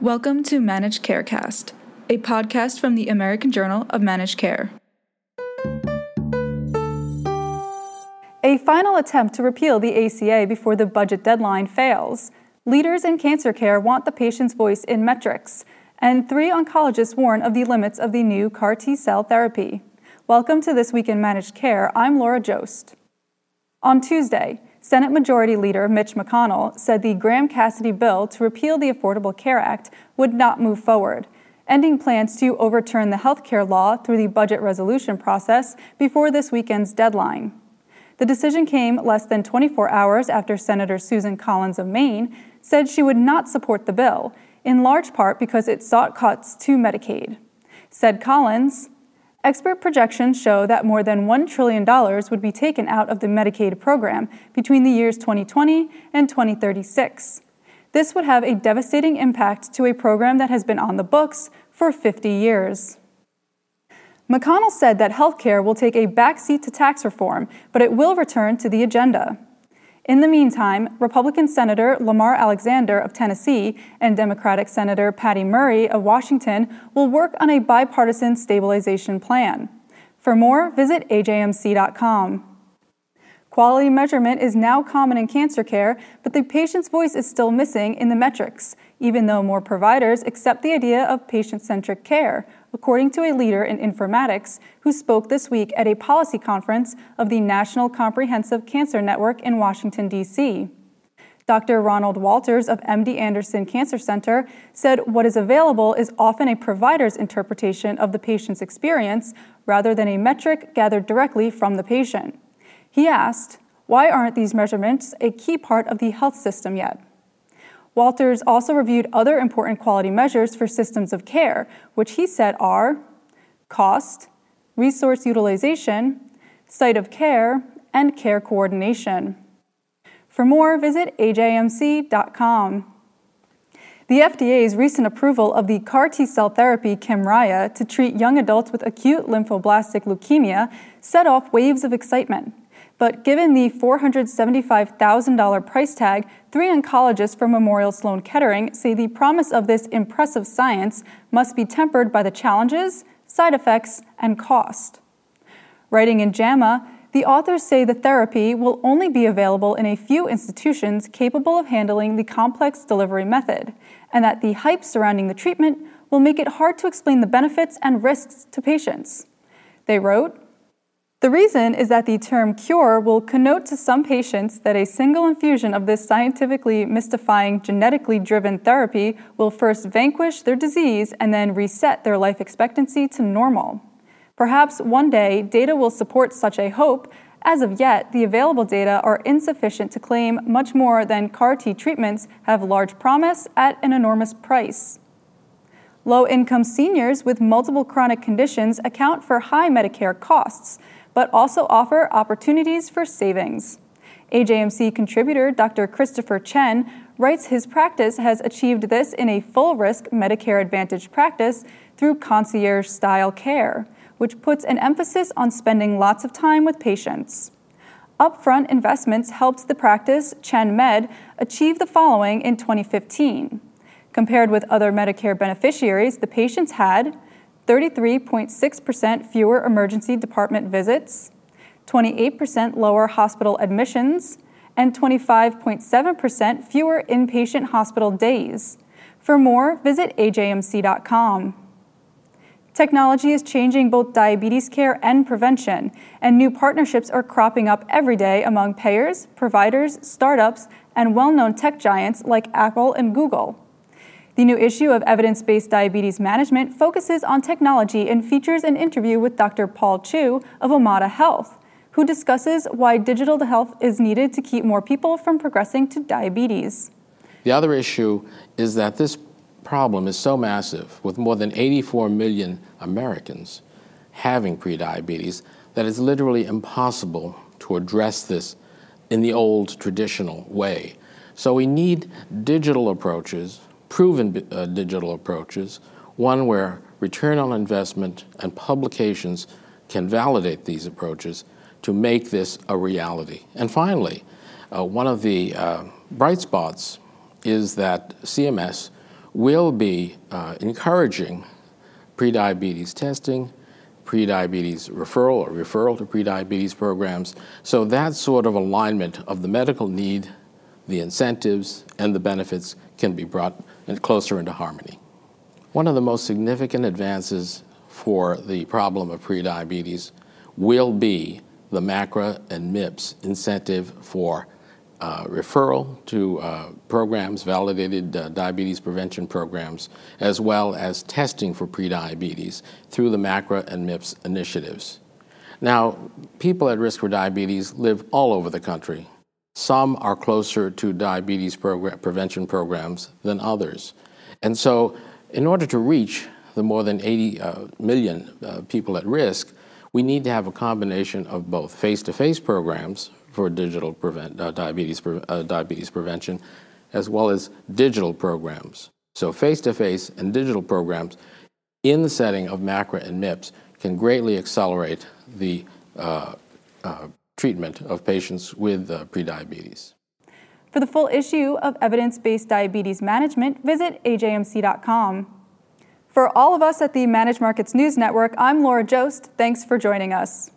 Welcome to Managed Carecast, a podcast from the American Journal of Managed Care. A final attempt to repeal the ACA before the budget deadline fails. Leaders in cancer care want the patient's voice in metrics, and three oncologists warn of the limits of the new CAR T cell therapy. Welcome to This Week in Managed Care. I'm Laura Joszt. On Tuesday, Senate Majority Leader Mitch McConnell said the Graham Cassidy bill to repeal the Affordable Care Act would not move forward, ending plans to overturn the health care law through the budget resolution process before this weekend's deadline. The decision came less than 24 hours after Senator Susan Collins of Maine said she would not support the bill, in large part because it sought cuts to Medicaid. Said Collins, Expert projections show that more than $1 trillion would be taken out of the Medicaid program between the years 2020 and 2036. This would have a devastating impact to a program that has been on the books for 50 years. McConnell said that healthcare will take a backseat to tax reform, but it will return to the agenda. In the meantime, Republican Senator Lamar Alexander of Tennessee and Democratic Senator Patty Murray of Washington will work on a bipartisan stabilization plan. For more, visit ajmc.com. Quality measurement is now common in cancer care, but the patient's voice is still missing in the metrics, even though more providers accept the idea of patient centric care, according to a leader in informatics who spoke this week at a policy conference of the National Comprehensive Cancer Network in Washington, D.C. Dr. Ronald Walters of MD Anderson Cancer Center said what is available is often a provider's interpretation of the patient's experience rather than a metric gathered directly from the patient. He asked, Why aren't these measurements a key part of the health system yet? Walters also reviewed other important quality measures for systems of care, which he said are cost, resource utilization, site of care, and care coordination. For more, visit ajmc.com. The FDA's recent approval of the CAR T cell therapy Kymriah to treat young adults with acute lymphoblastic leukemia set off waves of excitement. But given the $475,000 price tag, three oncologists from Memorial Sloan Kettering say the promise of this impressive science must be tempered by the challenges, side effects, and cost. Writing in JAMA, the authors say the therapy will only be available in a few institutions capable of handling the complex delivery method, and that the hype surrounding the treatment will make it hard to explain the benefits and risks to patients. They wrote, the reason is that the term cure will connote to some patients that a single infusion of this scientifically mystifying, genetically driven therapy will first vanquish their disease and then reset their life expectancy to normal. Perhaps one day data will support such a hope. As of yet, the available data are insufficient to claim much more than CAR T treatments have large promise at an enormous price. Low income seniors with multiple chronic conditions account for high Medicare costs but also offer opportunities for savings. AJMC contributor Dr. Christopher Chen writes his practice has achieved this in a full risk Medicare Advantage practice through concierge style care, which puts an emphasis on spending lots of time with patients. Upfront investments helped the practice, ChenMed, achieve the following in 2015. Compared with other Medicare beneficiaries, the patients had 33.6% fewer emergency department visits, 28% lower hospital admissions, and 25.7% fewer inpatient hospital days. For more, visit ajmc.com. Technology is changing both diabetes care and prevention, and new partnerships are cropping up every day among payers, providers, startups, and well known tech giants like Apple and Google. The new issue of Evidence Based Diabetes Management focuses on technology and features an interview with Dr. Paul Chew of Omada Health, who discusses why digital health is needed to keep more people from progressing to diabetes. The other issue is that this problem is so massive, with more than 84 million Americans having prediabetes, that it's literally impossible to address this in the old traditional way. So we need digital approaches proven uh, digital approaches, one where return on investment and publications can validate these approaches to make this a reality. And finally, uh, one of the uh, bright spots is that CMS will be uh, encouraging prediabetes testing, prediabetes referral or referral to prediabetes programs. So that sort of alignment of the medical need, the incentives, and the benefits can be brought closer into harmony. One of the most significant advances for the problem of prediabetes will be the MACRA and MIPS incentive for uh, referral to uh, programs, validated uh, diabetes prevention programs, as well as testing for prediabetes through the MACRA and MIPS initiatives. Now, people at risk for diabetes live all over the country. Some are closer to diabetes progr- prevention programs than others. And so, in order to reach the more than 80 uh, million uh, people at risk, we need to have a combination of both face to face programs for digital prevent, uh, diabetes, uh, diabetes prevention, as well as digital programs. So, face to face and digital programs in the setting of MACRA and MIPS can greatly accelerate the uh, uh, treatment of patients with uh, prediabetes. For the full issue of evidence based diabetes management, visit ajmc.com. For all of us at the Managed Markets News Network, I'm Laura Joszt. Thanks for joining us.